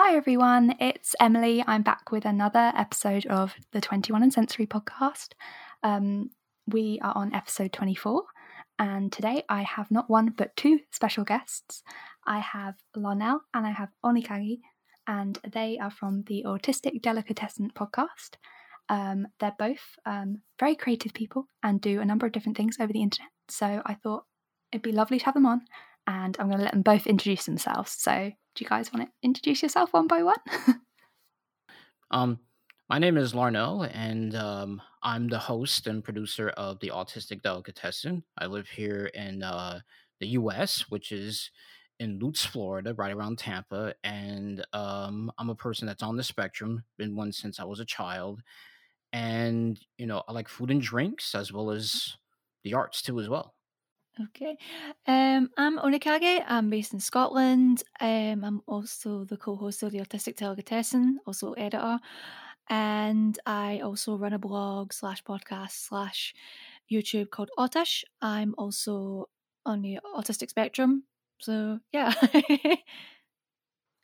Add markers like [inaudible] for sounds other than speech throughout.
Hi everyone, it's Emily. I'm back with another episode of the 21 and Sensory podcast. Um, we are on episode 24, and today I have not one but two special guests. I have Larnell and I have Onikagi, and they are from the Autistic Delicatessen podcast. Um, they're both um, very creative people and do a number of different things over the internet. So I thought it'd be lovely to have them on, and I'm going to let them both introduce themselves. So, do you guys want to introduce yourself one by one? [laughs] um, my name is Larnell, and um, I'm the host and producer of the Autistic Delicatessen. I live here in uh, the U.S., which is in Lutz, Florida, right around Tampa, and um, I'm a person that's on the spectrum. Been one since I was a child, and you know I like food and drinks as well as the arts too as well. Okay. Um, I'm Onikage. I'm based in Scotland. Um, I'm also the co-host of the Autistic Delicatessen, also editor, and I also run a blog slash podcast slash YouTube called Autish. I'm also on the autistic spectrum. So yeah. [laughs]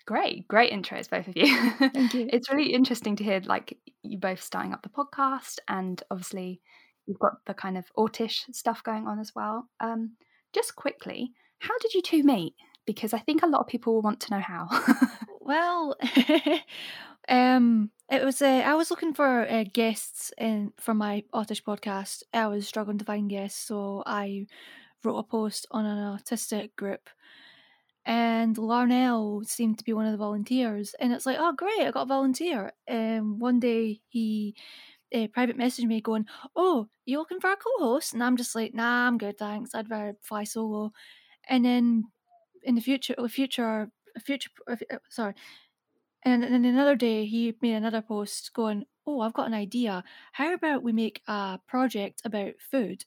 Great, great intros, both of you. Thank you. [laughs] it's really interesting to hear like you both starting up the podcast, and obviously you've got the kind of autish stuff going on as well. Um, just quickly, how did you two meet? Because I think a lot of people will want to know how. [laughs] well, [laughs] um, it was uh, I was looking for uh, guests in for my Autish podcast. I was struggling to find guests, so I wrote a post on an autistic group and Larnell seemed to be one of the volunteers. And it's like, oh, great, I got a volunteer. And um, one day he uh, private messaged me going, oh, you looking for a co-host? And I'm just like, nah, I'm good, thanks. I'd rather fly solo. And then in the future, future, future, uh, sorry. And then another day, he made another post going, oh, I've got an idea. How about we make a project about food,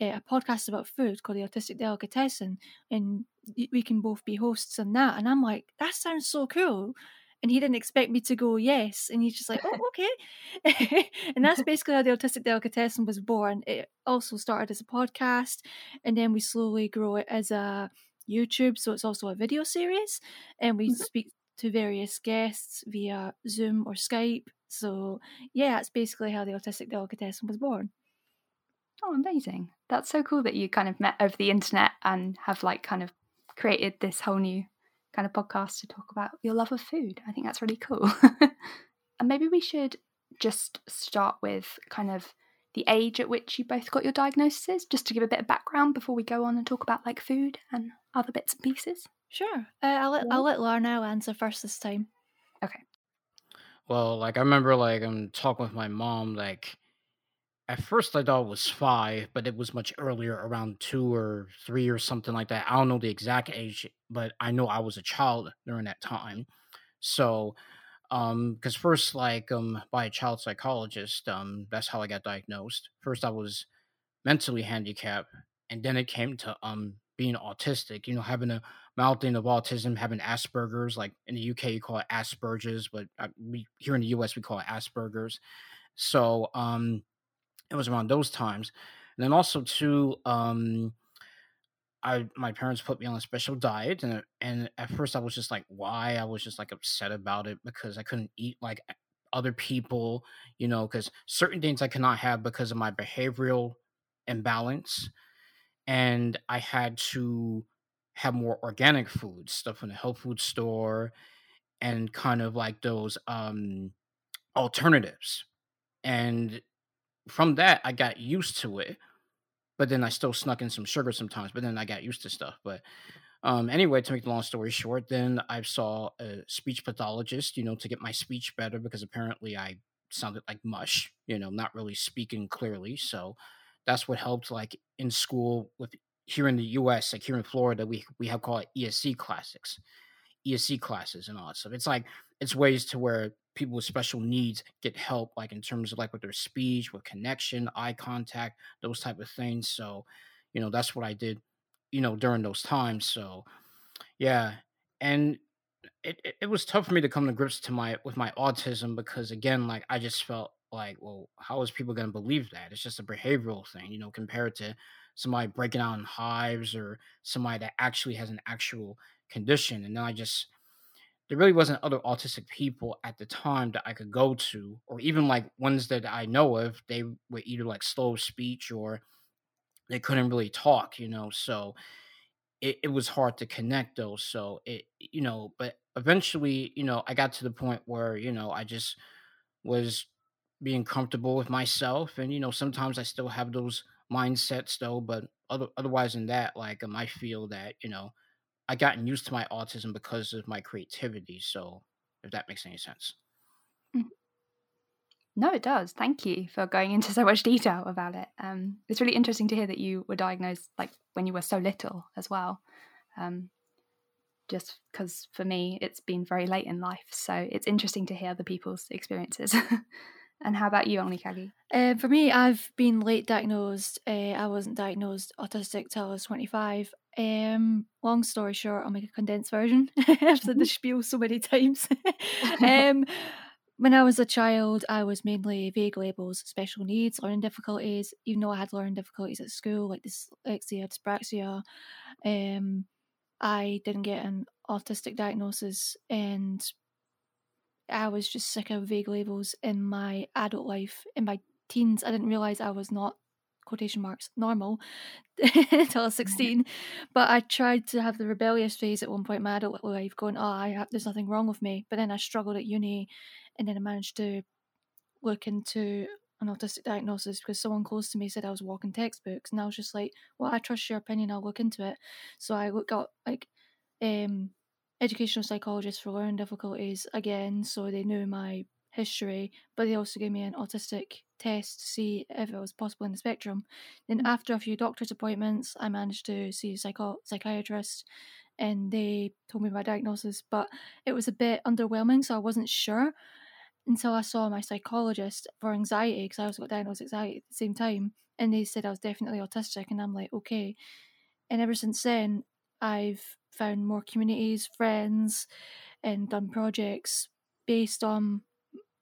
eh, a podcast about food called the Autistic Delicatessen, and we can both be hosts on that. And I'm like, that sounds so cool. And he didn't expect me to go yes, and he's just like, oh, okay. [laughs] and that's [laughs] basically how the Autistic Delicatessen was born. It also started as a podcast, and then we slowly grow it as a YouTube, so it's also a video series, and we mm-hmm. speak to various guests via Zoom or Skype. So yeah, that's basically how the Autistic Delicatessen was born. Oh, amazing! That's so cool that you kind of met over the internet and have like kind of created this whole new kind of podcast to talk about your love of food. I think that's really cool. [laughs] and maybe we should just start with kind of the age at which you both got your diagnoses, just to give a bit of background before we go on and talk about like food and other bits and pieces. Sure. Uh, I'll let I'll let Larnell answer first this time. Okay. Well, like I remember, like I'm talking with my mom, like at first I thought it was five, but it was much earlier, around two or three or something like that. I don't know the exact age, but I know I was a child during that time. So, um, because first, like, um, by a child psychologist, um, that's how I got diagnosed. First, I was mentally handicapped, and then it came to um being autistic. You know, having a mild of autism, having Asperger's. Like in the UK, you call it Asperger's, but uh, we here in the US we call it Asperger's. So, um it was around those times. And then also too, um, I my parents put me on a special diet, and and at first I was just like, why? I was just like upset about it because I couldn't eat like other people, you know, because certain things I cannot have because of my behavioral imbalance, and I had to have more organic food stuff from the health food store, and kind of like those um alternatives, and from that I got used to it. But then I still snuck in some sugar sometimes, but then I got used to stuff. But um, anyway, to make the long story short, then I saw a speech pathologist, you know, to get my speech better because apparently I sounded like mush, you know, not really speaking clearly. So that's what helped. Like in school, with here in the U.S., like here in Florida, we we have called ESE classics, ESE classes, and all that stuff. It's like it's ways to where people with special needs get help like in terms of like with their speech with connection eye contact those type of things so you know that's what i did you know during those times so yeah and it, it, it was tough for me to come to grips to my with my autism because again like i just felt like well how is people going to believe that? It's just a behavioral thing you know compared to somebody breaking out in hives or somebody that actually has an actual condition and then i just there really wasn't other autistic people at the time that I could go to, or even like ones that I know of, they were either like slow speech or they couldn't really talk, you know. So it, it was hard to connect those. So it, you know, but eventually, you know, I got to the point where, you know, I just was being comfortable with myself. And, you know, sometimes I still have those mindsets though, but other, otherwise than that, like um, I feel that, you know, I gotten used to my autism because of my creativity. So if that makes any sense. Mm. No, it does. Thank you for going into so much [laughs] detail about it. Um, it's really interesting to hear that you were diagnosed like when you were so little as well. Um, just because for me it's been very late in life, so it's interesting to hear other people's experiences. [laughs] and how about you, Onyekagi? Uh, for me, I've been late diagnosed. Uh, I wasn't diagnosed autistic till I was twenty five. Um, long story short, I'll make a condensed version. [laughs] I've said the mm-hmm. spiel so many times. [laughs] um, when I was a child, I was mainly vague labels, special needs, learning difficulties, even though I had learning difficulties at school, like dyslexia, dyspraxia. Um, I didn't get an autistic diagnosis, and I was just sick of vague labels in my adult life. In my teens, I didn't realize I was not quotation marks normal [laughs] until I was 16 but I tried to have the rebellious phase at one point in my adult life going oh I have, there's nothing wrong with me but then I struggled at uni and then I managed to look into an autistic diagnosis because someone close to me said I was walking textbooks, and I was just like, "Well, I trust your opinion. I'll look into it." So I looked up like um, educational psychologists for learning difficulties again, so they knew my history, but they also gave me an autistic test to see if it was possible in the spectrum. Then, mm. after a few doctor's appointments, I managed to see a psycho- psychiatrist and they told me my diagnosis, but it was a bit underwhelming, so I wasn't sure until I saw my psychologist for anxiety because I also got diagnosed anxiety at the same time, and they said I was definitely autistic, and I'm like, okay. And ever since then, I've found more communities, friends, and done projects based on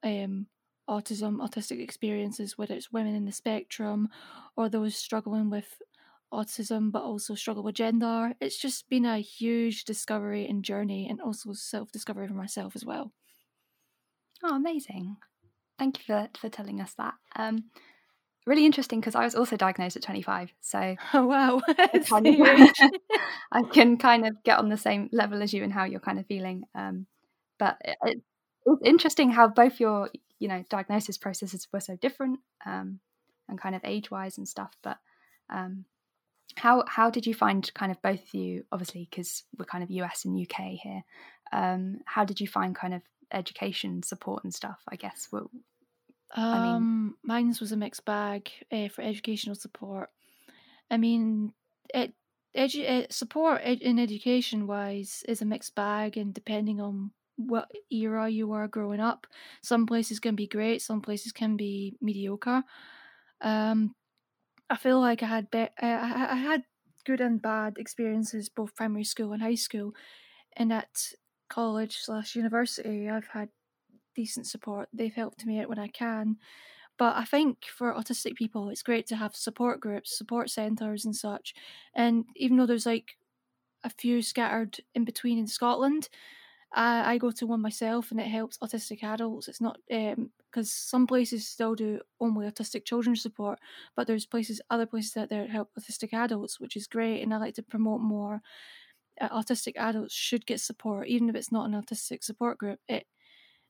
um, autism, autistic experiences, whether it's women in the spectrum or those struggling with autism but also struggle with gender. It's just been a huge discovery and journey, and also self discovery for myself as well. Oh, amazing. Thank you for, for telling us that. Um, really interesting because I was also diagnosed at 25. So, [laughs] oh, wow. [laughs] kind of, [laughs] I can kind of get on the same level as you and how you're kind of feeling. Um, but it, it's interesting how both your, you know, diagnosis processes were so different um, and kind of age wise and stuff. But um, how how did you find kind of both of you obviously because we're kind of us and uk here um, how did you find kind of education support and stuff i guess well, I mean, um, mine's was a mixed bag uh, for educational support. I mean, it edu- uh, support in education wise is a mixed bag, and depending on what era you are growing up, some places can be great, some places can be mediocre. Um, I feel like I had be- I, I had good and bad experiences both primary school and high school, and at college slash university, I've had decent support. They've helped me out when I can. But I think for autistic people, it's great to have support groups, support centres, and such. And even though there's like a few scattered in between in Scotland, I, I go to one myself and it helps autistic adults. It's not because um, some places still do only autistic children support, but there's places, other places out there help autistic adults, which is great. And I like to promote more uh, autistic adults should get support, even if it's not an autistic support group. It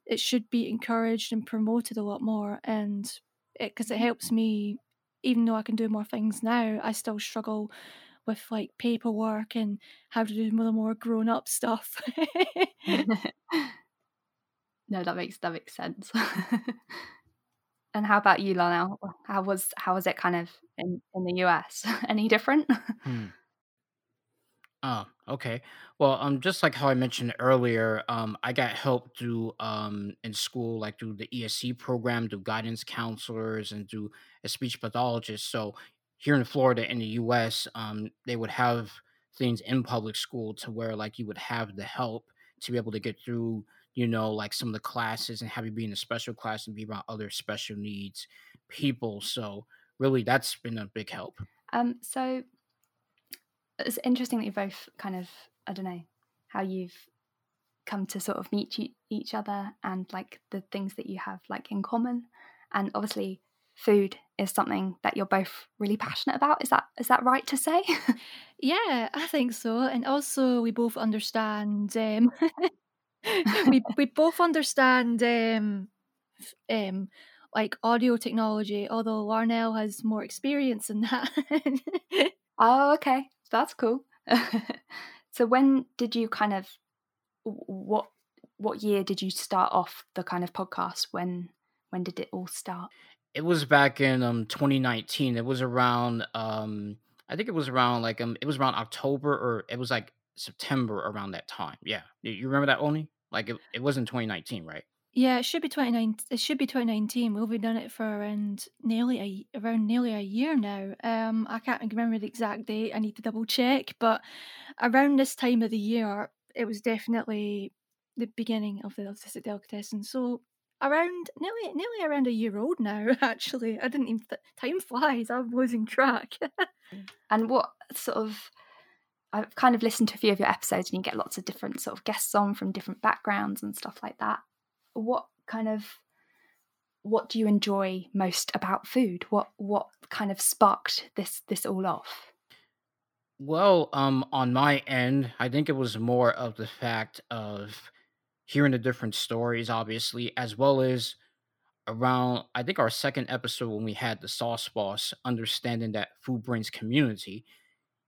it should be encouraged and promoted a lot more, and because it, it helps me, even though I can do more things now, I still struggle with like paperwork and how to do the more grown up stuff. [laughs] no, that makes that makes sense. [laughs] and how about you, Lionel? How was how was it kind of in, in the US? [laughs] Any different? Hmm. Oh, okay. Well, um, just like how I mentioned earlier, um, I got help through um in school, like through the ESE program, through guidance counselors, and through a speech pathologist. So here in Florida, in the U.S., um, they would have things in public school to where like you would have the help to be able to get through, you know, like some of the classes and have you be in a special class and be around other special needs people. So really, that's been a big help. Um, so it's interesting that you both kind of I don't know how you've come to sort of meet each other and like the things that you have like in common. And obviously, food is something that you're both really passionate about. Is that is that right to say? [laughs] yeah, I think so. And also, we both understand. Um, [laughs] we we both understand um, um, like audio technology, although Larnell has more experience in that. [laughs] oh, okay, that's cool. so, when did you kind of what what year did you start off the kind of podcast? When when did it all start? It was back in um 2019. It was around um I think it was around like um it was around October or it was like September around that time. Yeah, you remember that only? Like it, it was in 2019, right? Yeah, it should be 29 it should be 2019. We've done it for around nearly a around nearly a year now. Um I can't remember the exact date. I need to double check, but around this time of the year, it was definitely the beginning of the autistic delicatessen. So around nearly nearly around a year old now. [laughs] Actually, I didn't even th- time flies. I'm losing track. [laughs] and what sort of I've kind of listened to a few of your episodes, and you get lots of different sort of guests on from different backgrounds and stuff like that what kind of what do you enjoy most about food? What what kind of sparked this this all off? Well, um, on my end, I think it was more of the fact of hearing the different stories, obviously, as well as around I think our second episode when we had the sauce boss, understanding that food brings community.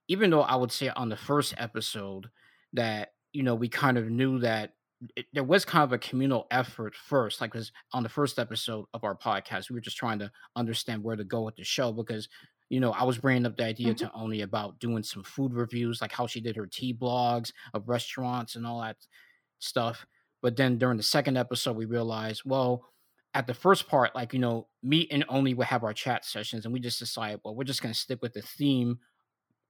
Even though I would say on the first episode that you know we kind of knew that it, there was kind of a communal effort first, like because on the first episode of our podcast, we were just trying to understand where to go with the show because you know I was bringing up the idea mm-hmm. to only about doing some food reviews, like how she did her tea blogs of restaurants and all that stuff. But then during the second episode, we realized, well, at the first part, like you know, me and only would have our chat sessions, and we just decided, well, we're just gonna stick with the theme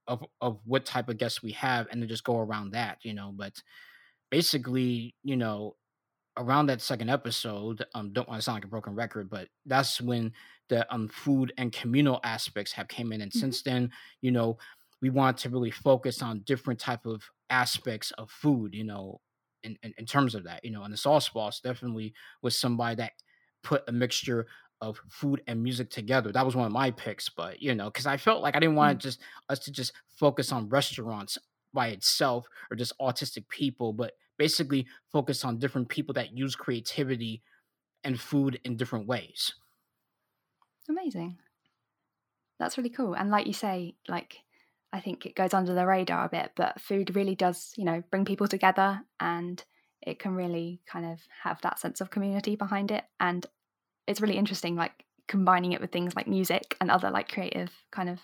of of what type of guests we have, and then just go around that, you know. But basically, you know, around that second episode, um, don't want to sound like a broken record, but that's when the um food and communal aspects have came in, and mm-hmm. since then, you know, we want to really focus on different type of aspects of food, you know, in, in, in terms of that, you know, and the sauce boss definitely was somebody that put a mixture of food and music together. That was one of my picks, but you know, because I felt like I didn't want mm. just us to just focus on restaurants by itself or just autistic people, but basically focus on different people that use creativity and food in different ways. Amazing. That's really cool. And like you say, like I think it goes under the radar a bit, but food really does, you know, bring people together and it can really kind of have that sense of community behind it. And it's really interesting, like combining it with things like music and other like creative kind of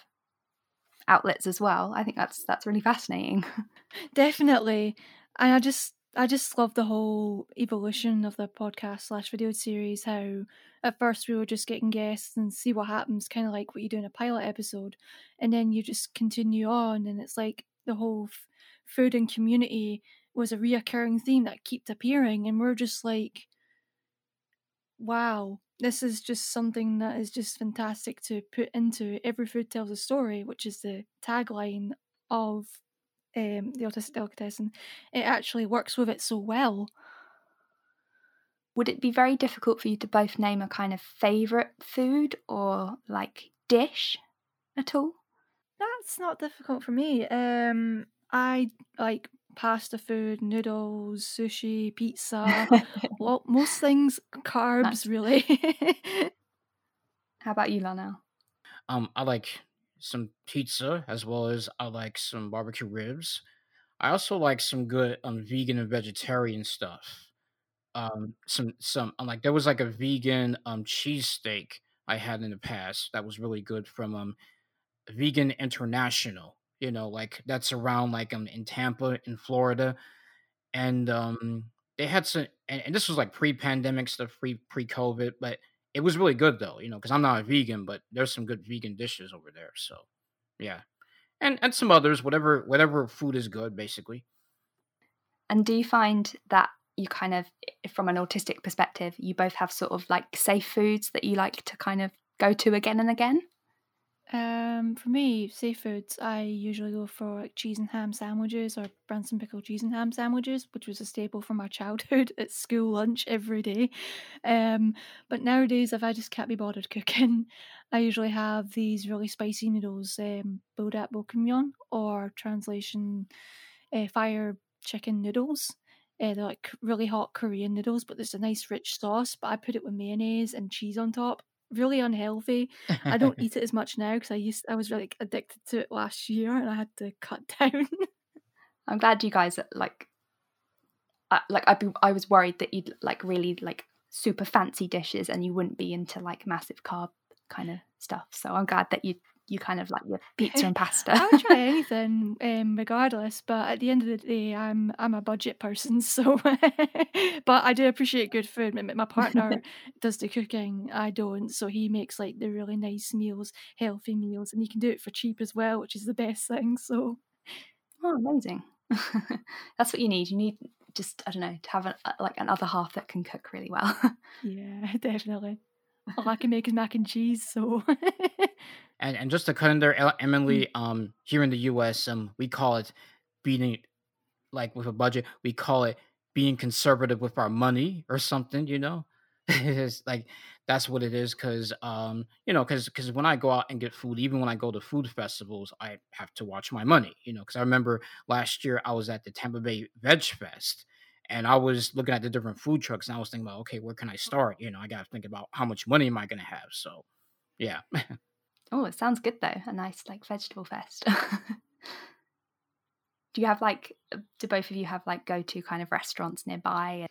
outlets as well. I think that's that's really fascinating. [laughs] Definitely. And I just I just love the whole evolution of the podcast slash video series. How at first we were just getting guests and see what happens, kind of like what you do in a pilot episode, and then you just continue on, and it's like the whole f- food and community was a reoccurring theme that kept appearing, and we're just like, wow, this is just something that is just fantastic to put into every food tells a story which is the tagline of um, the autistic delicatessen it actually works with it so well would it be very difficult for you to both name a kind of favorite food or like dish at all that's not difficult for me um i like pasta food, noodles, sushi, pizza. [laughs] well, most things carbs, That's... really. [laughs] How about you, Lana? Um, I like some pizza as well as I like some barbecue ribs. I also like some good um vegan and vegetarian stuff. Um, some some um, like there was like a vegan um cheesesteak I had in the past that was really good from um Vegan International you know, like that's around like um in Tampa in Florida, and um they had some, and, and this was like pre-pandemic stuff, pre pre-COVID, but it was really good though, you know, because I'm not a vegan, but there's some good vegan dishes over there, so yeah, and and some others, whatever whatever food is good, basically. And do you find that you kind of, from an autistic perspective, you both have sort of like safe foods that you like to kind of go to again and again? Um, for me, seafoods, I usually go for like cheese and ham sandwiches or Branston pickle cheese and ham sandwiches, which was a staple from my [laughs] childhood at school lunch every day. Um, but nowadays, if I just can't be bothered cooking, [laughs] I usually have these really spicy noodles, um, buldak bokkeummyeon, or translation, uh, fire chicken noodles. Uh, they're like really hot Korean noodles, but there's a nice rich sauce. But I put it with mayonnaise and cheese on top, really unhealthy. I don't eat it as much now because I used I was like addicted to it last year and I had to [laughs] cut down. I'm glad you guys like. I, like I, be, I was worried that you'd like really like super fancy dishes and you wouldn't be into like massive carb kind of stuff. So I'm glad that you you kind of like your [laughs] pizza and pasta. I'll try [laughs] anything, um, regardless. But at the end of the day, I'm I'm a budget person, [laughs] so. but I do appreciate good food. My, my partner does the cooking. I don't, so he makes like the really nice meals, healthy meals, and he can do it for cheap as well, which is the best thing. So. Oh, amazing! That's what you need. You need just I don't know to have like another half that can cook really well. yeah, definitely. All I can make is mac and cheese, so. [laughs] and and just to cut in there, Mm. Emily, um, here in the U.S., um, we call it being like with a budget. We call it being conservative with our money or something. You know, [laughs] it's like that's what it is. Because um, you know, because because when I go out and get food, even when I go to food festivals, I have to watch my money. You know, because I remember last year I was at the Tampa Bay Veg Fest and I was looking at the different food trucks and I was thinking about, okay, where can I start? You know, I got to think about how much money am I going to have. So, yeah. [laughs] oh, it sounds good though. A nice like vegetable fest. [laughs] do you have like, do both of you have like go to kind of restaurants nearby?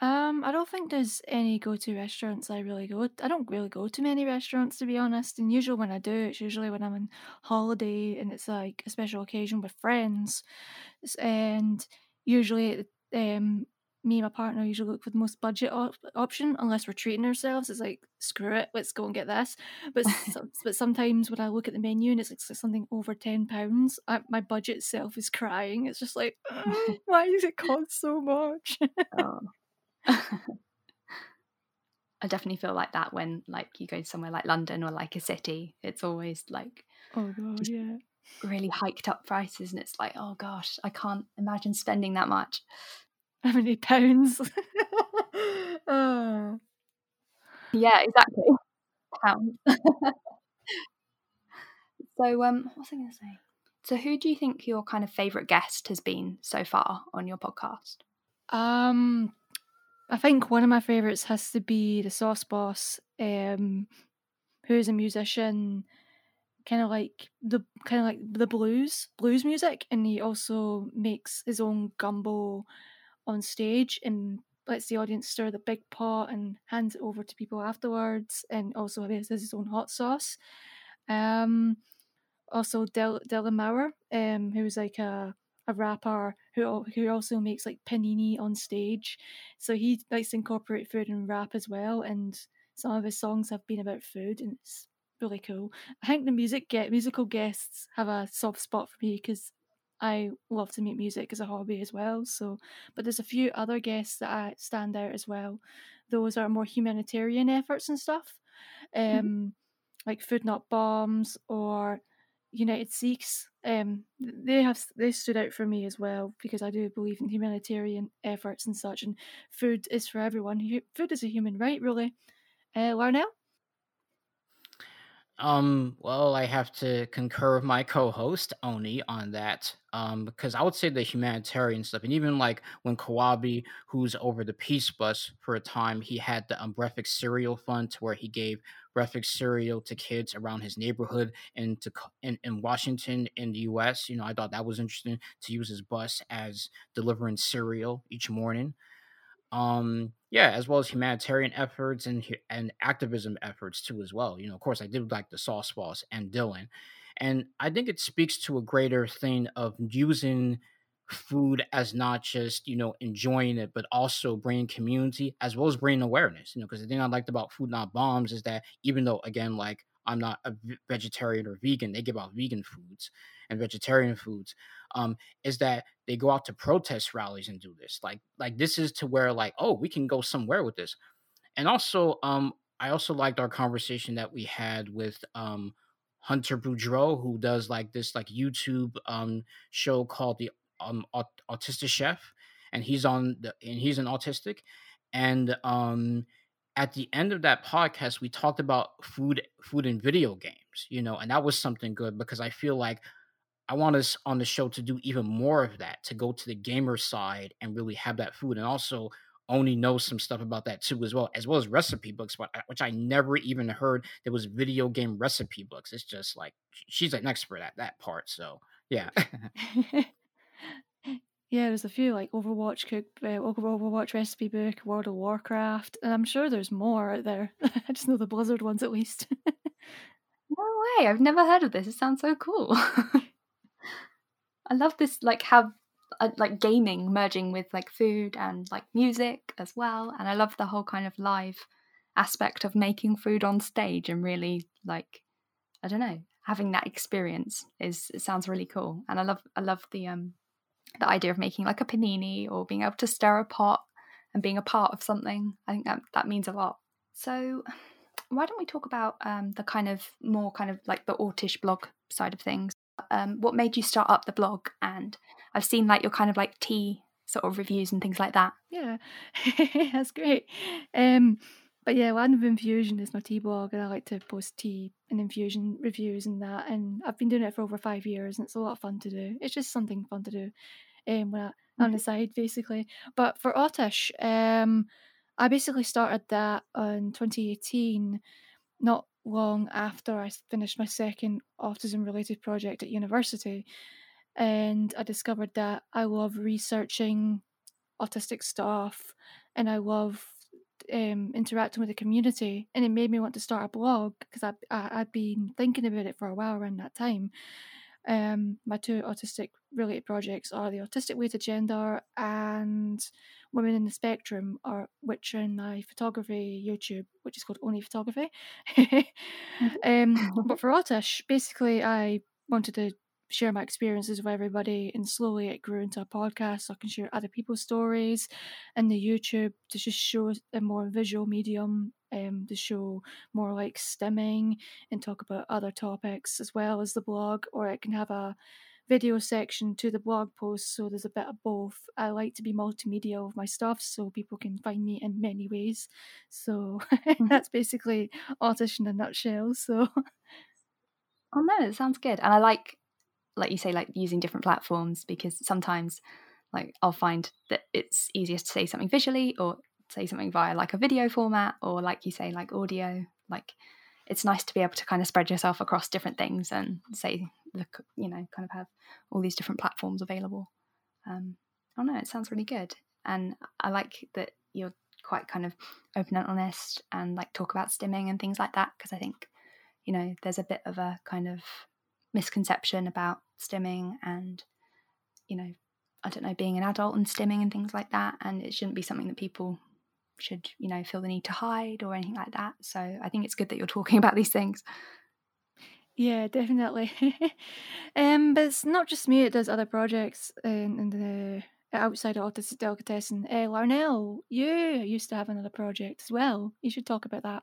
Um, I don't think there's any go to restaurants I really go. I don't really go to many restaurants to be honest. And usually when I do, it's usually when I'm on holiday and it's like a special occasion with friends. And usually um, me and my partner usually look for the most budget op- option unless we're treating ourselves. It's like screw it, let's go and get this. But [laughs] so, but sometimes when I look at the menu and it's like something over ten pounds, my budget self is crying. It's just like, [laughs] oh, why does it cost so much? oh. [laughs] I definitely feel like that when like you go somewhere like London or like a city. It's always like oh god, yeah, really hiked up prices, and it's like oh gosh, I can't imagine spending that much. [laughs] How many pounds? [laughs] oh. Yeah, exactly. Pounds. [laughs] so, um, what was I going to say? So, who do you think your kind of favorite guest has been so far on your podcast? Um, I think one of my favorites has to be the Sauce Boss, um, who's a musician, kind of like the kind of like the blues blues music, and he also makes his own gumbo on stage and lets the audience stir the big pot and hands it over to people afterwards, and also has his own hot sauce. Um, also Del Dylan Maurer, um, who's like a a rapper who who also makes like panini on stage. So he likes to incorporate food and rap as well, and some of his songs have been about food, and it's really cool. I think the music get musical guests have a soft spot for me because I love to make music as a hobby as well. So, but there's a few other guests that I stand out as well. Those are more humanitarian efforts and stuff, um, mm-hmm. like Food Not Bombs or United Sikhs. Um, they have they stood out for me as well because I do believe in humanitarian efforts and such. And food is for everyone. Food is a human right, really. Uh, Larnell. Um, well, I have to concur with my co-host Oni on that. Um, because I would say the humanitarian stuff, and even like when Kawabi, who's over the Peace Bus for a time, he had the um, breakfast cereal fund to where he gave breakfast cereal to kids around his neighborhood and to in, in Washington in the U.S. You know, I thought that was interesting to use his bus as delivering cereal each morning. Um, yeah, as well as humanitarian efforts and and activism efforts too, as well. You know, of course, I did like the Sauce Boss and Dylan, and I think it speaks to a greater thing of using food as not just you know enjoying it, but also bringing community as well as bringing awareness. You know, because the thing I liked about Food Not Bombs is that even though again, like I'm not a vegetarian or vegan, they give out vegan foods and vegetarian foods um, is that they go out to protest rallies and do this. Like like this is to where like oh we can go somewhere with this, and also um, I also liked our conversation that we had with um, Hunter Boudreau, who does like this like YouTube um show called the um Aut- Autistic Chef, and he's on the and he's an autistic, and um at the end of that podcast we talked about food food and video games, you know, and that was something good because I feel like I want us on the show to do even more of that, to go to the gamer side and really have that food, and also only knows some stuff about that too as well, as well as recipe books, but which I never even heard there was video game recipe books. It's just like she's an expert at that part. So yeah. [laughs] yeah, there's a few like Overwatch cook, uh, Overwatch recipe book, World of Warcraft, and I'm sure there's more out there. [laughs] I just know the Blizzard ones at least. [laughs] no way! I've never heard of this. It sounds so cool. I love this, like how uh, like gaming merging with like food and like music as well and i love the whole kind of live aspect of making food on stage and really like i don't know having that experience is it sounds really cool and i love i love the um the idea of making like a panini or being able to stir a pot and being a part of something. I think that that means a lot. So why don't we talk about um the kind of more kind of like the autish blog side of things? Um, what made you start up the blog and i've seen like your kind of like tea sort of reviews and things like that. Yeah. [laughs] That's great. Um but yeah land of infusion is my tea blog and i like to post tea and infusion reviews and that and i've been doing it for over five years and it's a lot of fun to do. It's just something fun to do um when I, mm-hmm. on the side basically. But for Autish um i basically started that in 2018 not long after I finished my second autism related project at university. And I discovered that I love researching autistic stuff and I love um, interacting with the community. And it made me want to start a blog because I, I, I'd been thinking about it for a while around that time. Um, my two autistic related projects are the Autistic Way to Gender and Women in the Spectrum, are which are in my photography YouTube, which is called Only Photography. [laughs] um, [laughs] but for Autish, basically, I wanted to share my experiences with everybody, and slowly it grew into a podcast. So I can share other people's stories, and the YouTube to just show a more visual medium, um, to show more like stimming and talk about other topics as well as the blog, or it can have a video section to the blog post so there's a bit of both i like to be multimedia with my stuff so people can find me in many ways so [laughs] mm-hmm. that's basically Autish in a nutshell so oh no it sounds good and i like like you say like using different platforms because sometimes like i'll find that it's easiest to say something visually or say something via like a video format or like you say like audio. Like it's nice to be able to kind of spread yourself across different things and say look, you know kind of have all these different platforms available. Um oh no it sounds really good. And i like that you're quite kind of open and honest and like talk about stimming and things like that because i think you know there's a bit of a kind of misconception about stimming and you know i don't know being an adult and stimming and things like that and it shouldn't be something that people should you know feel the need to hide or anything like that. So i think it's good that you're talking [laughs] about these things. Yeah definitely. [laughs] Um but it's not just me it does other projects in, in the outside of autistic delicatessen. Uh, larnell you used to have another project as well. You should talk about that.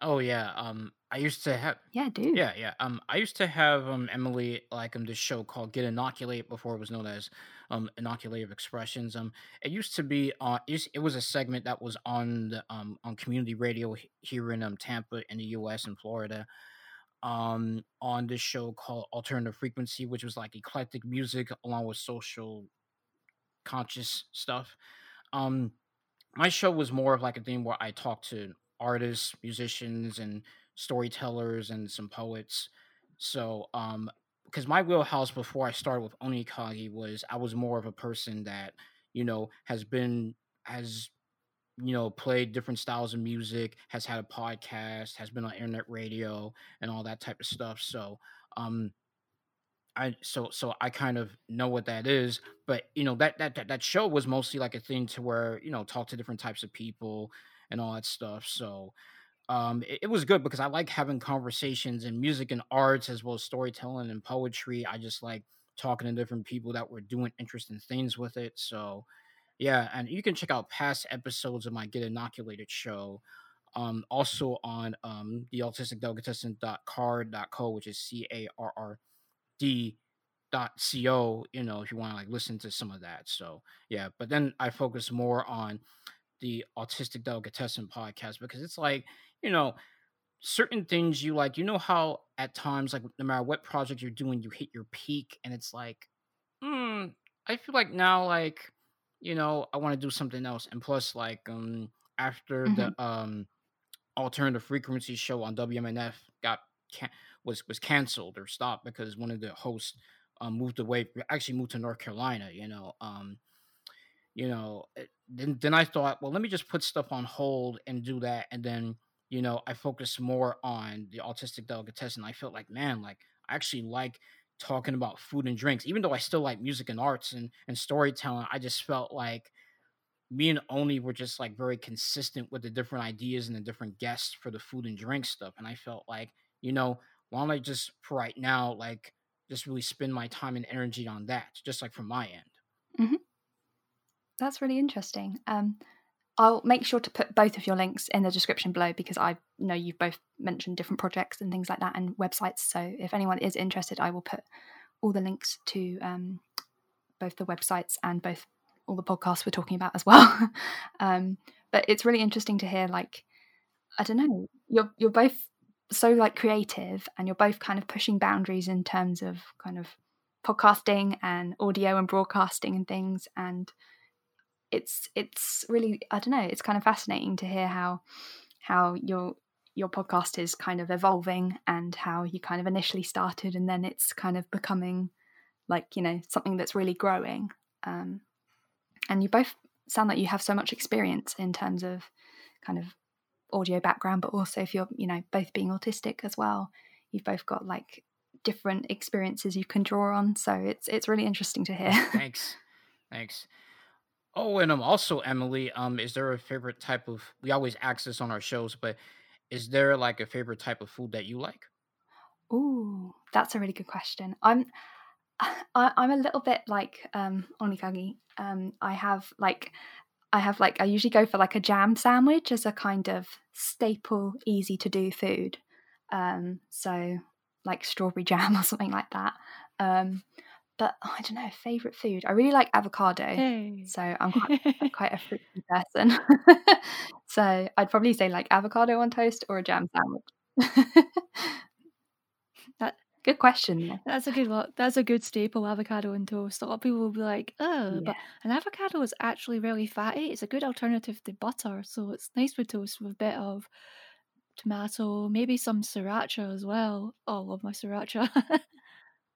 Oh yeah, um, I used to have yeah dude. yeah yeah um I used to have um Emily like um this show called Get Inoculate before it was known as um Inoculative Expressions um it used to be on it, it was a segment that was on the um on community radio here in um Tampa in the U.S. and Florida um on this show called Alternative Frequency which was like eclectic music along with social conscious stuff um my show was more of like a thing where I talked to artists, musicians, and storytellers, and some poets. So, um, because my wheelhouse before I started with Onikagi was I was more of a person that you know has been has you know played different styles of music, has had a podcast, has been on internet radio, and all that type of stuff. So, um, I so so I kind of know what that is, but you know that that that, that show was mostly like a thing to where you know talk to different types of people, and all that stuff. So um, it, it, was good because I like having conversations in music and arts as well as storytelling and poetry. I just like talking to different people that were doing interesting things with it. So yeah, and you can check out past episodes of my Get Inoculated show Um, also on um, the autisticdelicatessen.carrd.co, which is C A R R D dot co you know if you want to like listen to some of that so yeah but then i focus more on the autistic delicatessen podcast because it's like you know certain things you like you know how at times like no matter what project you're doing you hit your peak and it's like mm, i feel like now like you know i want to do something else and plus like um after Mhm. the um alternative frequency show on wmnf got can- was was canceled or stopped because one of the hosts um, moved away actually moved to north carolina you know um you know eh, then then i thought well let me just put stuff on hold and do that and then you know i focused more on the autistic delicatessen i felt like man like i actually like talking about food and drinks even though i still like music and arts and and storytelling i just felt like me and Oni were just like very consistent with the different ideas and the different guests for the food and drink stuff. And I felt like, you know, why don't I just for right now, like just really spend my time and energy on that, just like from my end. That's really interesting. Um, I'll make sure to put both of your links in the description below because I know you've both mentioned different projects and things like that and websites. So if anyone is interested, I will put all the links to um, both the websites and both all the podcasts we're talking about as well. [laughs] um, but it's really interesting to hear, like, I don't know, you're you're both so like creative and you're both kind of pushing boundaries in terms of kind of podcasting and audio and broadcasting and things and it's it's really I don't know it's kind of fascinating to hear how how your your podcast is kind of evolving and how you kind of initially started and then it's kind of becoming like you know something that's really growing um, and you both sound like you have so much experience in terms of kind of audio background but also if you're you know both being autistic as well you've both got like different experiences you can draw on so it's it's really interesting to hear Thanks. [laughs] Thanks. Oh, and um also Emily, um, is there a favorite type of we always ask this on our shows, but is there like a favorite type of food that you like? Ooh, that's a really good question. I'm [laughs] I, I'm a little bit like um Onikagi. Um I have like I have like I usually go for like a jam sandwich as a kind of staple, easy to do food. Um so like strawberry [laughs] jam or something like that. Um but oh, I don't know, favorite food. I really like avocado. Hey. So I'm quite [laughs] quite a fruity person. [laughs] so I'd probably say like avocado on toast or a jam sandwich. [laughs] That- good question. That's a good one. That's a good staple, avocado and toast. A lot of people will be like, oh, Yeah. but an avocado is actually really fatty. It's a good alternative to butter, so it's nice with toast with a bit of tomato, maybe some sriracha as well. Oh, I love my sriracha.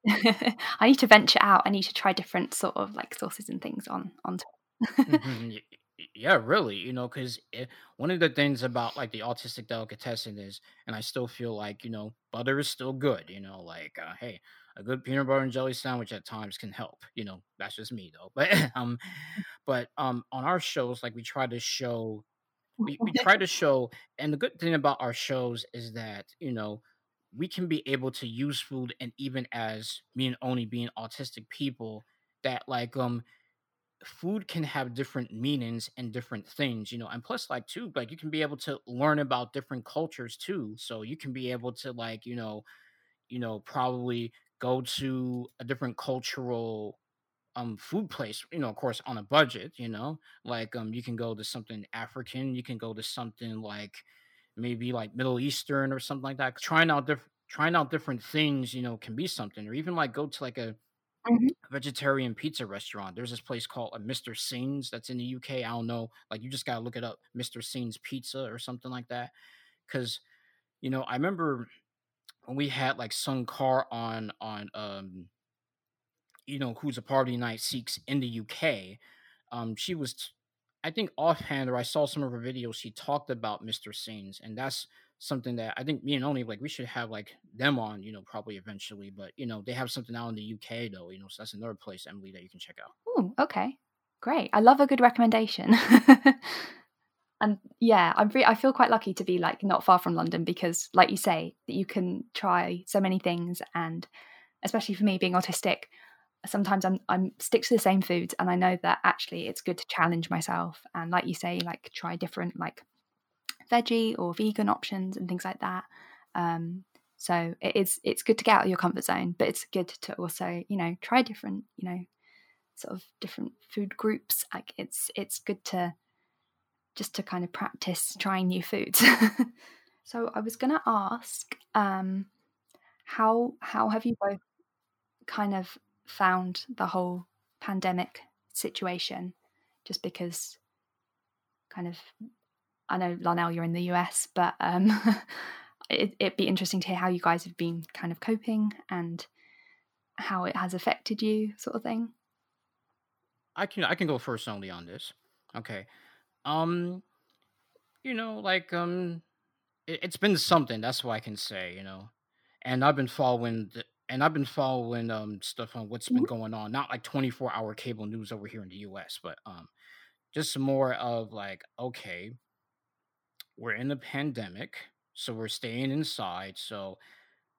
[laughs] I need to venture out. I need to try different sort of like sauces and things on on. Mhm, [laughs] y- Yeah, really, you know, because one of the things about like the autistic delicatessen is, and I still feel like, you know, butter is still good, you know, like, uh, hey, a good peanut butter and jelly sandwich at times can help, you know, that's just me though. But, [laughs] um, but, um, on our shows, like we try to show, we, we try to show, and the good thing about our shows is that, you know, we can be able to use food and even as me and Oni being autistic people, that like, um, food can have different meanings and different things, you know, and plus, like, too, like, you can be able to learn about different cultures too. So you can be able to, like, you know, you know, probably go to a different cultural um food place, you know, of course, on a budget, you know, like, um, you can go to something African, you can go to something like maybe like Middle Eastern or something like that. Trying out different trying out different things, you know, can be something, or even like go to like a Mhm. vegetarian pizza restaurant. There's this place called a Mr. Singh's that's in the UK. I don't know. Like you just gotta look it up, Mr. Singh's Pizza or something like that. Cause you know, I remember when we had like Sun Car on on um, you know, who's a party night Seeks in the UK. Um, she was I think offhand or I saw some of her videos, she talked about Mr. Singh's, and that's something that I think me and Oni like we should have like them on, you know, probably eventually. But you know, they have something out in the UK though, you know, so that's another place, Emily, that you can check out. Oh, okay, great. I love a good recommendation. [laughs] and yeah, I'm re- I feel quite lucky to be like not far from London because, like you say, that you can try so many things, and especially for me being autistic, sometimes I'm I'm stick to the same foods, and I know that actually it's good to challenge myself and, like you say, like try different like veggie or vegan options and things like that. Um, so it is it's good to get out of your comfort zone, but it's good to also you know try different you know sort of different food groups. Like it's it's good to just to kind of practice trying new foods. [laughs] so I was going to ask, um, how how have you both kind of found the whole pandemic situation? Just because, kind of, I know Larnell, you're in the US, but um, [laughs] it, it'd be interesting to hear how you guys have been kind of coping and how it has affected you, sort of thing. I can I can go first only on this. Okay. Um, you know, like um, it, it's been something. That's what I can say. You know, and I've been following the, and I've been following um stuff on what's been Mm-hmm. going on. Not like twenty four hour cable news over here in the U.S., but um, just more of like, okay, we're in a pandemic, so we're staying inside. So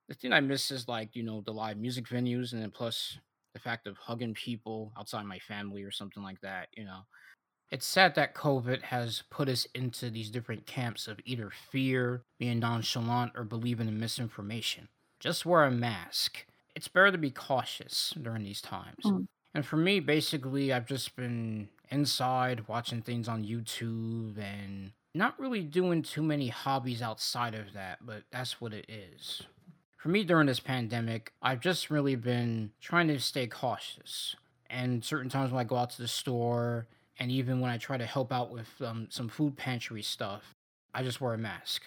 the thing I miss is like you know the live music venues, and then plus the fact of hugging people outside my family or something like that. You know, it's sad that COVID has put us into these different camps of either fear, being nonchalant, or believing in misinformation. Just wear a mask. It's better to be cautious during these times. Mm. And for me, basically, I've just been inside watching things on YouTube and not really doing too many hobbies outside of that, but that's what it is. For me, during this pandemic, I've just really been trying to stay cautious. And certain times when I go out to the store, and even when I try to help out with um, some food pantry stuff, I just wear a mask.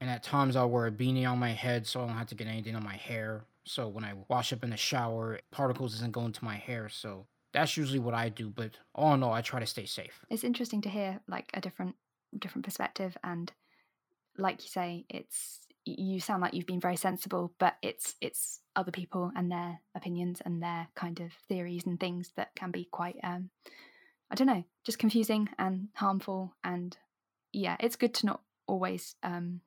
And at times I'll wear a beanie on my head so I don't have to get anything on my hair. So when I wash up in the shower, particles isn't going to my hair. So that's usually what I do. But all in all, I try to stay safe. It's interesting to hear like a different different perspective and like you say it's you sound like you've been very sensible but it's it's other people and their opinions and their kind of theories and things that can be quite um i don't know just confusing and harmful and yeah it's good to not always um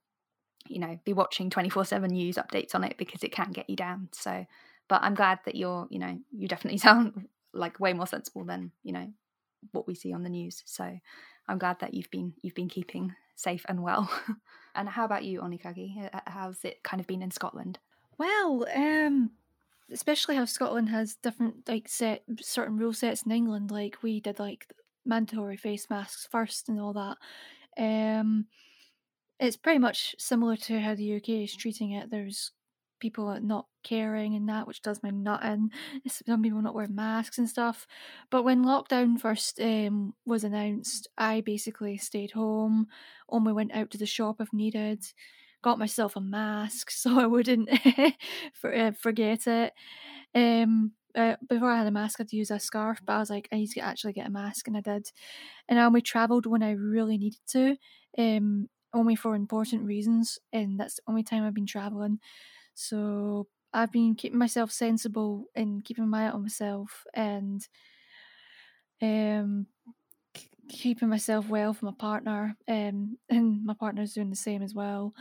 you know be watching 24/7 news updates on it because it can get you down. So but i'm glad that you're you know you definitely [laughs] sound like way more sensible than you know what we see on the news. So i'm glad that you've been you've been keeping safe and well. [laughs] And how about you onikagi how's it kind of been in scotland? Well, um, especially how Scotland has different like set certain rule sets in England. Like we did like mandatory face masks first and all that. Um, it's pretty much similar to how the UK is treating it. There's people not caring and that, which does my nut in. Some people not wearing masks and stuff. But when lockdown first um, was announced, I basically stayed home, only went out to the shop if needed, got myself a mask [laughs] so I wouldn't [laughs] for, uh, forget it. Um, uh, before I had a mask, I had to use a scarf, but I was like, I need to actually get a mask, and I did. And I only travelled when I really needed to, um, only for important reasons, and that's the only time I've been travelling. So I've been keeping myself sensible and keeping my eye on myself, and um, k- keeping myself well for my partner, um, and my partner's doing the same as well,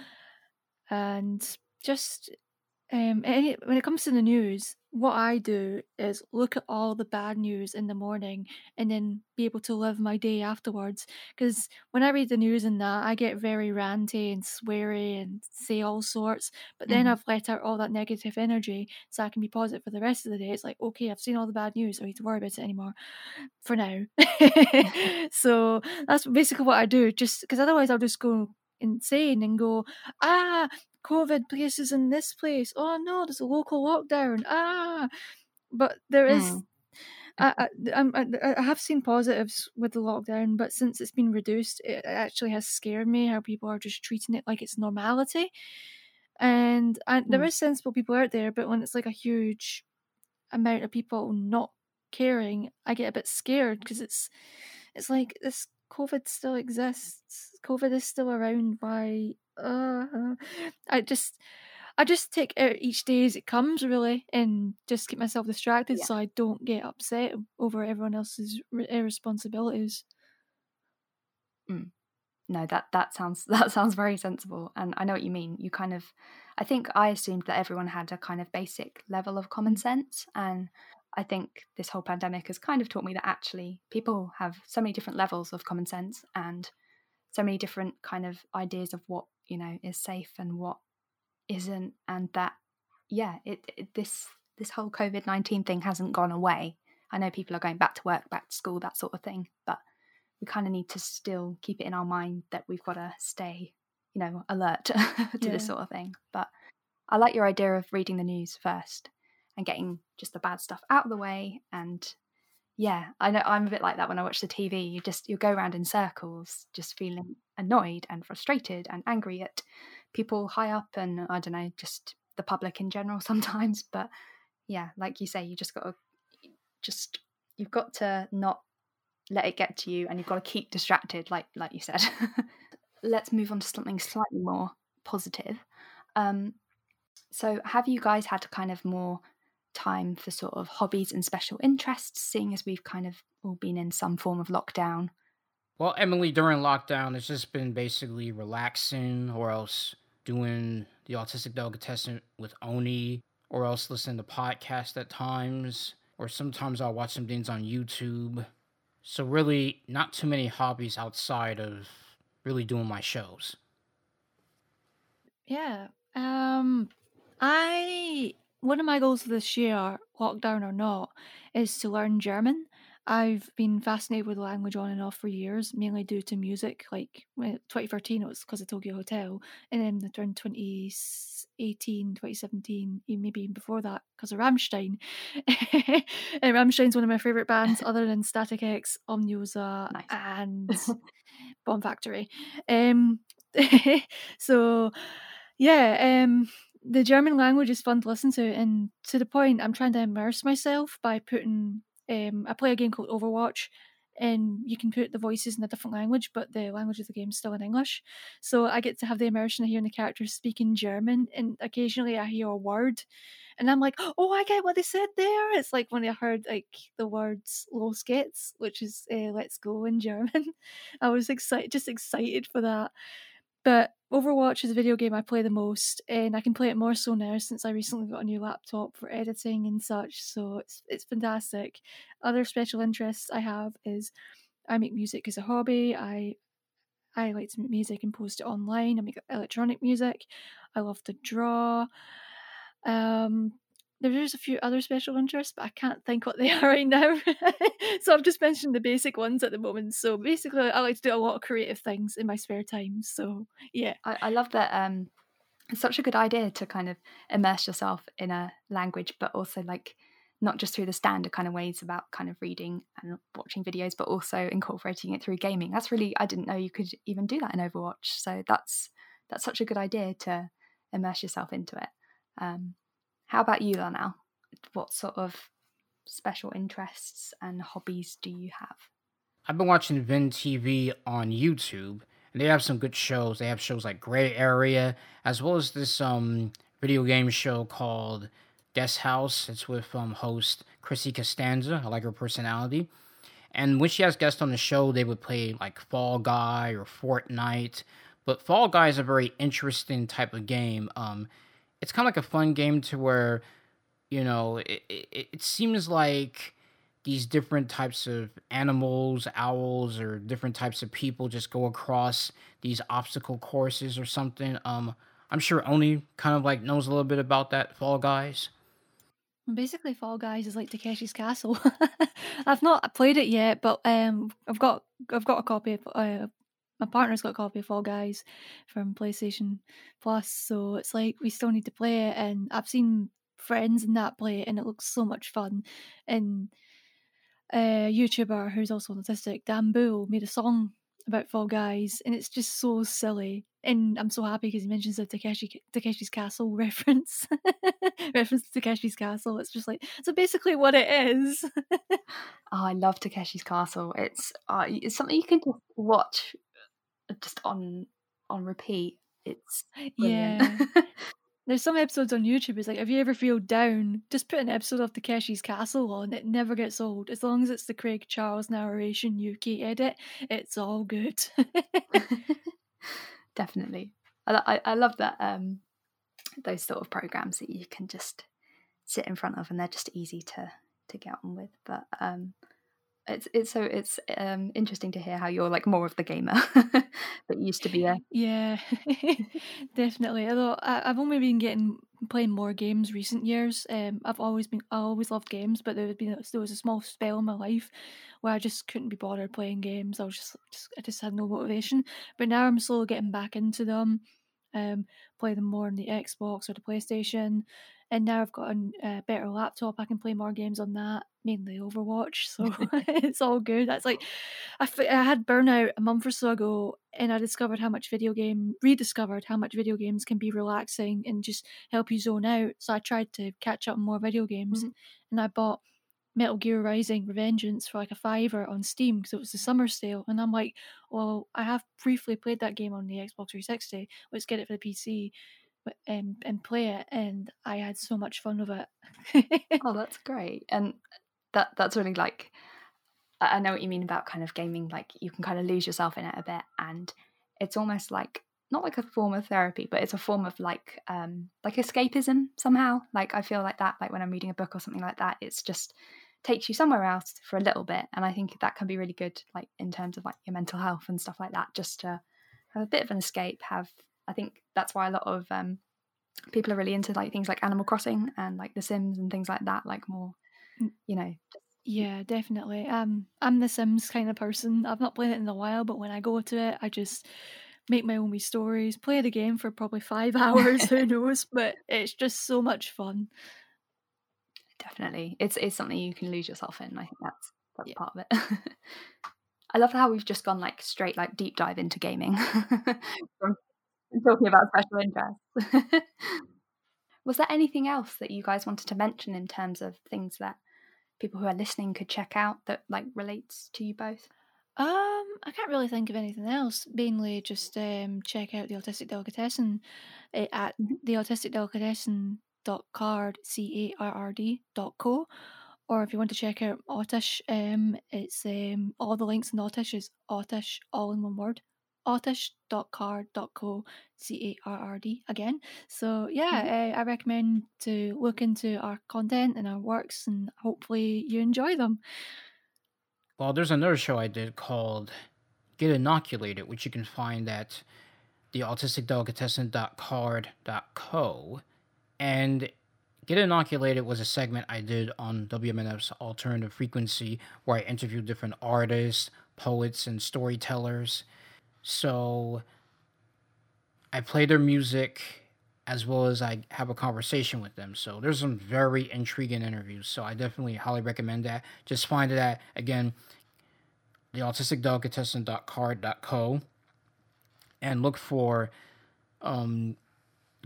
and just um, any, when it comes to the news, what I do is look at all the bad news in the morning and then be able to live my day afterwards. Because when I read the news and that, I get very ranty and sweary and say all sorts. But then Mhm. I've let out all that negative energy so I can be positive for the rest of the day. It's like, okay, I've seen all the bad news. I don't need to worry about it anymore [sighs] for now. [laughs] so that's basically what I do. Just because otherwise I'll just go insane and go, ah, COVID places in this place. Oh no, there's a local lockdown. Ah, but there is. Mm. I, I, I, I have seen positives with the lockdown, but since it's been reduced, it actually has scared me how people are just treating it like it's normality. And I, there Mm. is sensible people out there, but when it's like a huge amount of people not caring, I get a bit scared because it's it's like this COVID still exists. COVID is still around. Why? Uh, I just I just take it each day as it comes, really, and just keep myself distracted Yeah. so I don't get upset over everyone else's r- irresponsibilities. Eh, mm. no that that sounds [laughs] that sounds very sensible and i know what you mean you kind of i think i assumed that everyone had a kind of basic level of common mm. sense and i think this whole pandemic has kind of taught me that actually people have so many different levels of common sense and so many different kind of ideas of what you know is safe and what isn't, and that yeah, it, it this this whole COVID nineteen thing hasn't gone away. I know people are going back to work, back to school, that sort of thing, but we kind of need to still keep it in our mind that we've got to stay, you know, alert [laughs] to Yeah. this sort of thing. But I like your idea of reading the news first and getting just the bad stuff out of the way. And yeah, I know I'm a bit like that when I watch the TV. You just you go around in circles, just feeling annoyed and frustrated and angry at people high up and I don't know, just the public in general [laughs] sometimes. But yeah, like you say, you just got to just you've got to not let it get to you and you've got to keep distracted like like you said [laughs] let's move on to something slightly more positive um so have you guys had kind of more time for sort of hobbies and special interests seeing as we've kind of all been in some form of lockdown Well, Emily, during lockdown, it's just been basically relaxing or else doing the autistic delicatessen with Oni or else listening to podcasts at times or sometimes I'll watch some things on YouTube. So really not too many hobbies outside of really doing my shows. Yeah. Um I one of my goals for this year, lockdown or not, is to learn German. I've been fascinated with the language on and off for years, mainly due to music. Like when 2013, it was because of Tokio Hotel, and then around 2018, 2017, maybe even before that, because of Rammstein. [laughs] and Rammstein's one of my favorite bands, [laughs] other than Static X, Omniosa, Nice. and [laughs] Bomb Factory. Um, so yeah, um, the German language is fun to listen to, and to the point, I'm trying to immerse myself by putting. Um, I play a game called Overwatch, and you can put the voices in a different language, but the language of the game is still in English. So I get to have the immersion of hearing the characters speaking German, and occasionally I hear a word, and I'm like, "Oh, I get what they said there." It's like when I heard like the words "los geht's," which is uh, "let's go" in [laughs] German. I was excited, just excited for that. But Overwatch is a video game I play the most, and I can play it more so now since I recently got a new laptop for editing and such. So it's it's fantastic. Other special interests I have is I make music as a hobby. I I like to make music and post it online. I make electronic music. I love to draw. Um, there's a few other special interests, but I can't think what they [laughs] are right now. so I've just mentioned the basic ones at the moment. So basically, I like to do a lot of creative things in my spare time. So yeah, I, I love that um it's such a good idea to kind of immerse yourself in a language but also like not just through the standard kind of ways about kind of reading and watching videos but also incorporating it through gaming that's really i didn't know you could even do that in overwatch so that's that's such a good idea to immerse yourself into it um how about you Lionel? what sort of special interests and hobbies do you have I've been watching Vin TV on YouTube, and they have some good shows. They have shows like Gray Area, as well as this um video game show called Guest House. It's with um host Chrissy Costanza. I like her personality. And when she has guests on the show, they would play like Fall Guy or Fortnite. But Fall Guy is a very interesting type of game. Um, it's kind of like a fun game to where, you know, it, it, it seems like these different types of animals, owls, or different types of people just go across these obstacle courses or something. Um, I'm sure Oni kind of like knows a little bit about that Fall Guys. basically Fall Guys is like Takeshi's Castle. [laughs] I've not played it yet, but um, I've got I've got a copy of. Uh, my partner's got a copy of Fall Guys from PlayStation Plus, so it's like we still need to play it. And I've seen friends in that play it, and it looks so much fun. And a YouTuber who's also autistic, Dan Bull, made a song about Fall Guys, and it's just so silly. And I'm so happy because he mentions the Takeshi Takeshi's Castle [laughs] reference, reference to Takeshi's Castle. It's just like so basically what it is. [laughs] oh i love takeshi's castle it's uh, it's something you can just watch just on on repeat it's brilliant. yeah. [laughs] There's some episodes on YouTube. It's like, if you ever feel down, just put an episode of Takeshi's Castle on. It never gets old. As long as it's the Craig Charles narration UK edit, it's all good. [laughs] [laughs] definitely I, I, I love that um those sort of programs that you can just sit in front of and they're just easy to to get on with but um it's it's so it's um interesting to hear how you're like more of the gamer [laughs] that used to be Yeah, [laughs] definitely. Although I, I've only been getting playing more games recent years. Um, I've always been I always loved games, but there had been there was a small spell in my life where I just couldn't be bothered playing games. I was just, just I just had no motivation. But now I'm slowly getting back into them. Um, play them more on the Xbox or the PlayStation and now I've got a better laptop. I can play more games on that, mainly Overwatch. So [laughs] [laughs] it's all good. That's like I, f- I had burnout a month or so ago, and I discovered how much video game rediscovered how much video games can be relaxing and just help you zone out. So I tried to catch up on more video games, mm-hmm. and I bought Metal Gear Rising Revengeance for like a fiver on Steam because it was the summer sale. And I'm like, well, I have briefly played that game on the Xbox 360. Let's get it for the PC and and play it, and I had so much fun with it. oh, that's great, and that that's really like I know what you mean about kind of gaming. Like you can kind of lose yourself in it a bit, and it's almost like not like a form of therapy, but it's a form of like um like escapism somehow. Like I feel like that, like when I'm reading a book or something like that, it's just takes you somewhere else for a little bit, and I think that can be really good, like in terms of like your mental health and stuff like that. Just to have a bit of an escape, have I think that's why a lot of um, people are really into like things like Animal Crossing and like The Sims and things like that. Like more, mm. you know. Yeah, definitely. Um, I'm the Sims kind of person. I've not played it in a while, but when I go to it, I just make my own wee stories, play the game for probably five [laughs] hours. who [laughs] knows? But it's just so much fun. Definitely, it's it's something you can lose yourself in. I think that's that's yeah. part of it. [laughs] I love how we've just gone like straight like deep dive into gaming from talking about special interests. [laughs] Was there anything else that you guys wanted to mention in terms of things that people who are listening could check out that like relates to you both? Um, I can't really think of anything else. Mainly just um, check out the Autistic Delicatessen eh, at mm-hmm. the Autistic Delicatessen dot card c a r r d dot co, or if you want to check out Autish, um, it's um all the links in Autish is Autish all in one word autish.card.co c-a-r-r-d again. So yeah mm-hmm. uh, i recommend to look into our content and our works and hopefully you enjoy them. Well there's another show i did called get inoculated which you can find at the autisticdelicatessen.card.co and Get Inoculated was a segment I did on WMNF's Alternative Frequency where I interviewed different artists, poets, and storytellers so I play their music as well as I have a conversation with them. So there's some very intriguing interviews. So I definitely highly recommend that. Just find it at again the autisticdelicatessen.card.co and look for um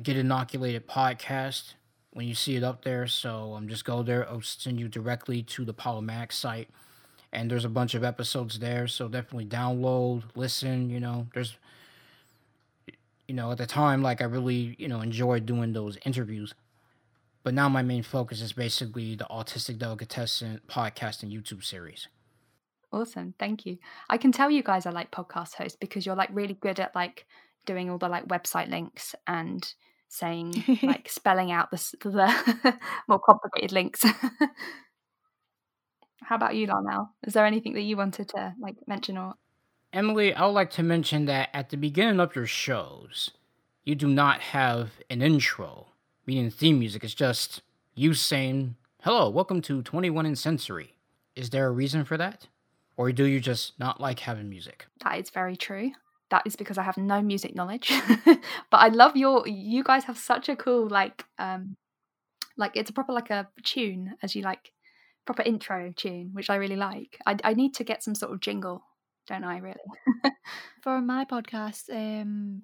get inoculated podcast when you see it up there. So um just go there. I'll send you directly to the Polymax site and there's a bunch of episodes there so definitely download listen you know there's you know at the time like i really you know enjoyed doing those interviews. But now my main focus is basically the autistic delicatessen podcast and youtube series. Awesome. Thank you. I can tell you guys are like podcast hosts because you're like really good at like doing all the like website links and saying [laughs] like spelling out the, the [laughs] more complicated links [laughs] How about you, Larnell? Is there anything that you wanted to like mention or? Emily, I would like to mention that at the beginning of your shows, you do not have an intro, meaning theme music. It's just you saying, "Hello, welcome to Twenty One and Sensory." Is there a reason for that, or do you just not like having music? That is very true. That is because I have no music knowledge. [laughs] but I love your. You guys have such a cool like, um, like it's a proper like a tune as you like proper intro tune, which I really like. I, I need to get some sort of jingle, don't I? Really. [laughs] For my podcast, um,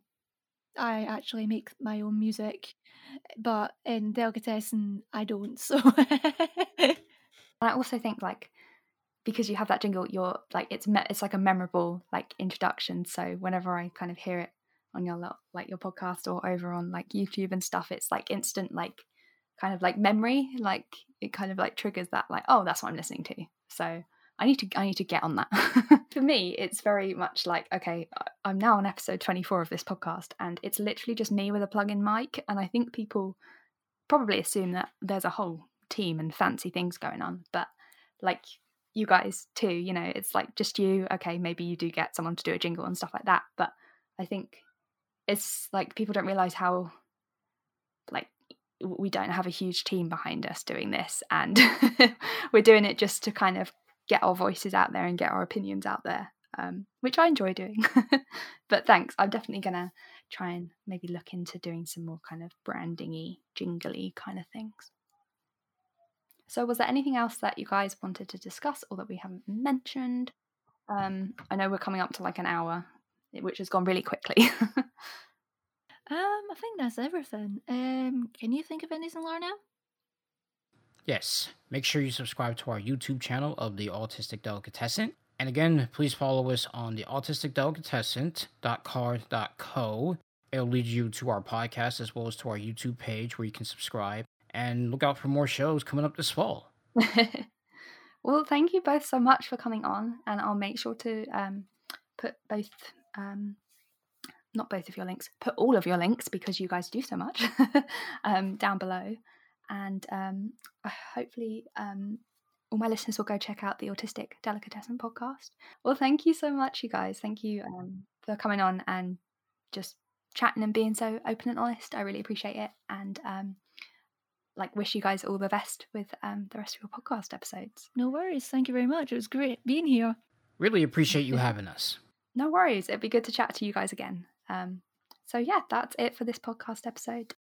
I actually make my own music, but in Delicatessen, I don't. So. [laughs] I also think like because you have that jingle, you're like it's me- it's like a memorable like introduction. So whenever I kind of hear it on your like your podcast or over on like YouTube and stuff, it's like instant like kind of like memory like it kind of like triggers that like oh that's what i'm listening to so i need to i need to get on that [laughs] for me it's very much like okay i'm now on episode 24 of this podcast and it's literally just me with a plug-in mic and i think people probably assume that there's a whole team and fancy things going on but like you guys too. You know, it's like just you. Okay, maybe you do get someone to do a jingle and stuff like that, but I think it's like people don't realize how like we don't have a huge team behind us doing this and [laughs] we're doing it just to kind of get our voices out there and get our opinions out there um, which i enjoy doing. [laughs] But thanks i'm definitely going to try and maybe look into doing some more kind of brandingy jingly kind of things. So was there anything else that you guys wanted to discuss or that we haven't mentioned? Um, i know we're coming up to like an hour which has gone really quickly [laughs] Um, I think that's everything. Um, can you think of anything, Lorna? Yes. Make sure you subscribe to our YouTube channel of the Autistic Delicatessen. And again, please follow us on the autisticdelicatessen.card.co. It'll lead you to our podcast as well as to our YouTube page where you can subscribe and look out for more shows coming up this fall. [laughs] well, thank you both so much for coming on, and I'll make sure to um, put both um, not both of your links, put all of your links because you guys do so much [laughs] um, down below. And um, hopefully, um, all my listeners will go check out the Autistic Delicatessen podcast. Well, thank you so much, you guys. Thank you um, for coming on and just chatting and being so open and honest. I really appreciate it. And um, like, wish you guys all the best with um, the rest of your podcast episodes. No worries. Thank you very much. It was great being here. Really appreciate you [laughs] having us. No worries. It'd be good to chat to you guys again. Um, so, yeah, that's it for this podcast episode.